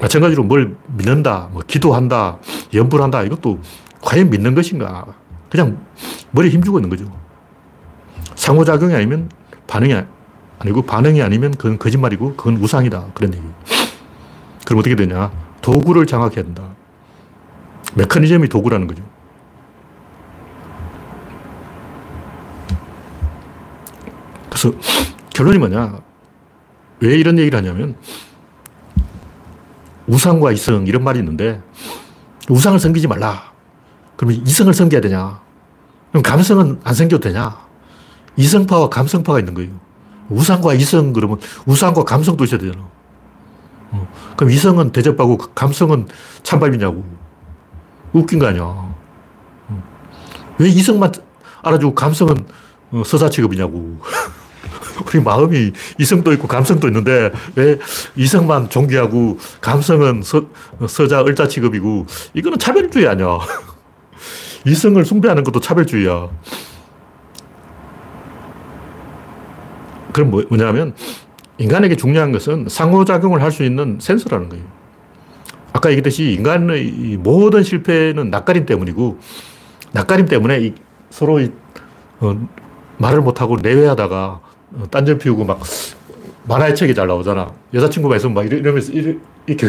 마찬가지로 뭘 믿는다, 뭐 기도한다, 연불한다 이것도 과연 믿는 것인가? 그냥 머리에 힘주고 있는 거죠. 상호작용이 아니면 반응이 아니고 반응이 아니면 그건 거짓말이고 그건 우상이다. 그런 얘기. 그럼 어떻게 되냐? 도구를 장악해야 된다. 메커니즘이 도구라는 거죠. 그래서 결론이 뭐냐? 왜 이런 얘기를 하냐면 우상과 이성 이런 말이 있는데 우상을 섬기지 말라. 그러면 이성을 섬겨야 되냐? 그럼 감성은 안 섬겨도 되냐? 이성파와 감성파가 있는 거예요. 우상과 이성 그러면 우상과 감성도 있어야 되잖아. 어. 그럼 이성은 대접하고 감성은 찬밥이냐고. 웃긴 거 아니야. 어. 왜 이성만 알아주고 감성은 어, 서사 취급이냐고. *laughs* 우리 마음이 이성도 있고 감성도 있는데 왜 이성만 존귀하고 감성은 서, 서자 을자 취급이고 이거는 차별주의 아니야. *laughs* 이성을 숭배하는 것도 차별주의야. 그럼 뭐, 뭐냐면 인간에게 중요한 것은 상호작용을 할 수 있는 센서라는 거예요. 아까 얘기했듯이 인간의 모든 실패는 낯가림 때문이고 낯가림 때문에 서로 어, 말을 못하고 내외하다가 어, 딴점 피우고 막 만화의 책이 잘 나오잖아. 여자친구가 있으면 막 이러면서 이렇게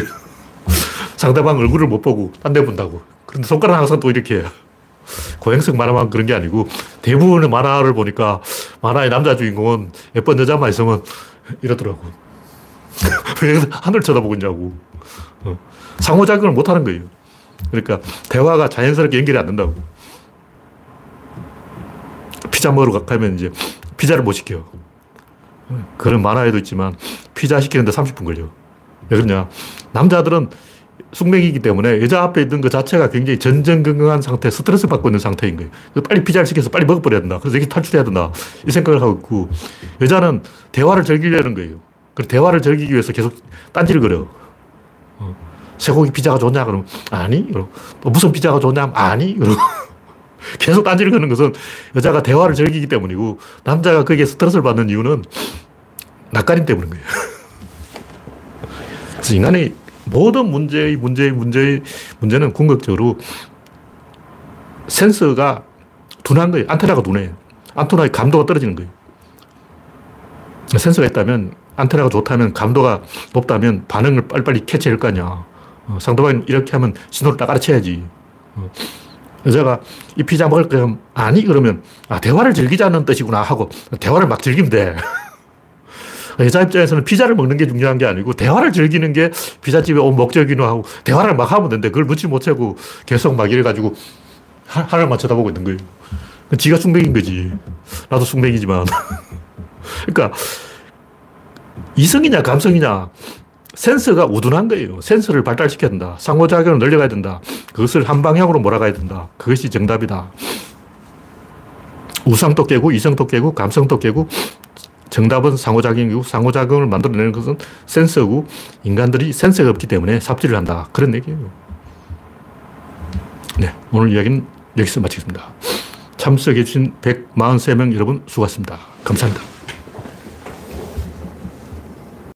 *laughs* 상대방 얼굴을 못 보고 딴 데 본다고. 그런데 손가락 항상 또 이렇게 해요. 고행성 만화만 그런 게 아니고 대부분의 만화를 보니까 만화의 남자 주인공은 예쁜 여자만 있으면 이러더라고. *laughs* 왜 하늘 쳐다보고 있냐고. 어. 상호작용을 못 하는 거예요. 그러니까 대화가 자연스럽게 연결이 안 된다고. 피자 먹으러 가면 이제 피자를 못 시켜. 그런 만화에도 있지만 피자 시키는데 30분 걸려. 왜 그러냐. 남자들은 숙맥이기 때문에 여자 앞에 있는 것 자체가 굉장히 전전긍긍한 상태, 스트레스 받고 있는 상태인 거예요. 빨리 피자를 시켜서 빨리 먹어버려야 된다. 그래서 여기 탈출해야 된다. 이 생각을 하고 있고, 여자는 대화를 즐기려는 거예요. 그 대화를 즐기기 위해서 계속 딴지를 걸어. 어. 쇠고기 피자가 좋냐? 그러면 아니. 그러고 또 무슨 피자가 좋냐? 아니. 그러고 *laughs* 계속 딴지를 거는 것은 여자가 대화를 즐기기 때문이고 남자가 거기에 스트레스를 받는 이유는 낯가림 때문인 거예요. *laughs* 그래서 인간의 모든 문제의 문제의 문제의 문제는 궁극적으로 센서가 둔한 거예요. 안테나가 둔해. 안테나의 감도가 떨어지는 거예요. 센서가 있다면 안테나가 좋다면 감도가 높다면 반응을 빨리빨리 캐치할 거 아니야. 어, 상대방이 이렇게 하면 신호를 딱 알아채야지. 어. 여자가 이 피자 먹을 거면 아니 그러면 아 대화를 즐기자는 뜻이구나 하고 대화를 막 즐기면 돼. *laughs* 여자 입장에서는 피자를 먹는 게 중요한 게 아니고 대화를 즐기는 게 피자집에 온 목적이노 하고 대화를 막 하면 되는데 그걸 묻지 못하고 계속 막 이래가지고 하늘만 쳐다보고 있는 거예요. 지가 숙맥인 거지. 나도 숙맥이지만. *laughs* 그러니까 이성이냐 감성이냐 센서가 우둔한 거예요. 센서를 발달시켜야 된다. 상호작용을 늘려가야 된다. 그것을 한 방향으로 몰아가야 된다. 그것이 정답이다. 우상도 깨고 이성도 깨고 감성도 깨고 정답은 상호작용이고 상호작용을 만들어내는 것은 센서고 인간들이 센서가 없기 때문에 삽질을 한다. 그런 얘기예요. 네, 오늘 이야기는 여기서 마치겠습니다. 참석해주신 143명 여러분 수고하셨습니다. 감사합니다.